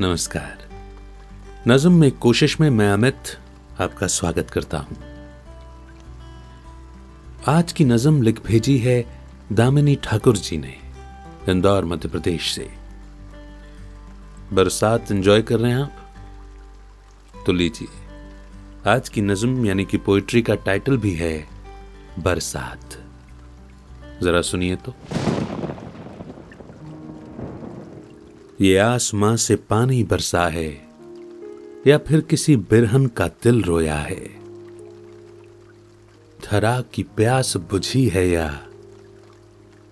नमस्कार। नज़म में कोशिश में मैं अमित आपका स्वागत करता हूँ। आज की नज़म लिख भेजी है दामिनी ठाकुर जी ने, इंदौर, मध्य प्रदेश से। बरसात एंजॉय कर रहे हैं आप? तो लीजिए। आज की नज्म यानी कि पोइट्री का टाइटल भी है, बरसात। जरा सुनिए तो। ये आसमां से पानी बरसा है, या फिर किसी बिरहन का दिल रोया है। धरा की प्यास बुझी है या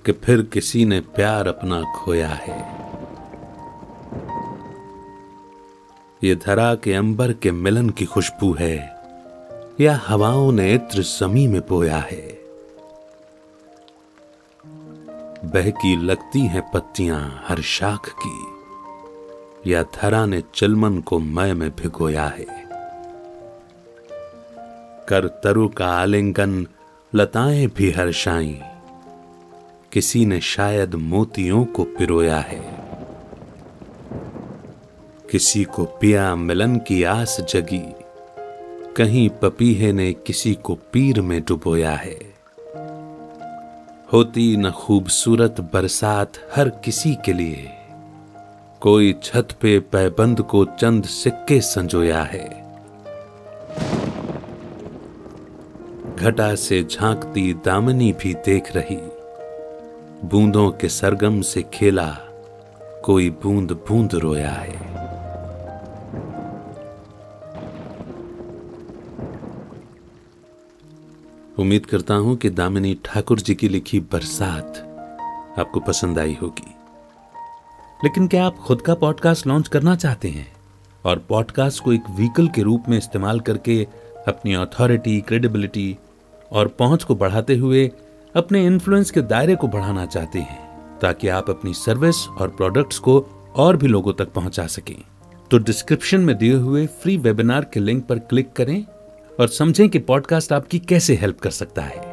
कि फिर किसी ने प्यार अपना खोया है। ये धरा के अंबर के मिलन की खुशबू है, या हवाओं ने इत्र जमी में बोया है। बहकी लगती हैं पत्तियाँ हर शाख की। या धरा ने चिलमन को मय में भिगोया है। कर तरु का आलिंगन, लताएँ भी हर्षाई किसी ने शायद मोतियों को पिरोया है। किसी को पिया मिलन की आस जगी। कहीं पपीहे ने किसी को पीर में डुबोया है। होती न खूबसूरत बरसात हर किसी के लिए। कोई छत पे पैबंद को चंद सिक्के संजोया है। घटा से झांकती दामनी भी देख रही। बूंदों के सरगम से खेला, कोई बूंद बूंद रोया है। उम्मीद करता हूँ कि दामिनी ठाकुर जी की लिखी बरसात आपको पसंद आई होगी। लेकिन क्या आप खुद का पॉडकास्ट लॉन्च करना चाहते हैं और पॉडकास्ट को एक व्हीकल के रूप में इस्तेमाल करके अपनी अथॉरिटी क्रेडिबिलिटी और पहुँच को बढ़ाते हुए अपने इन्फ्लुएंस के दायरे को बढ़ाना चाहते हैं, ताकि आप अपनी सर्विस और प्रोडक्ट्स को और भी लोगों तक पहुँचा सकें। तो डिस्क्रिप्शन में दिए हुए फ्री वेबिनार के लिंक पर क्लिक करें और समझें कि पॉडकास्ट आपकी कैसे हेल्प कर सकता है।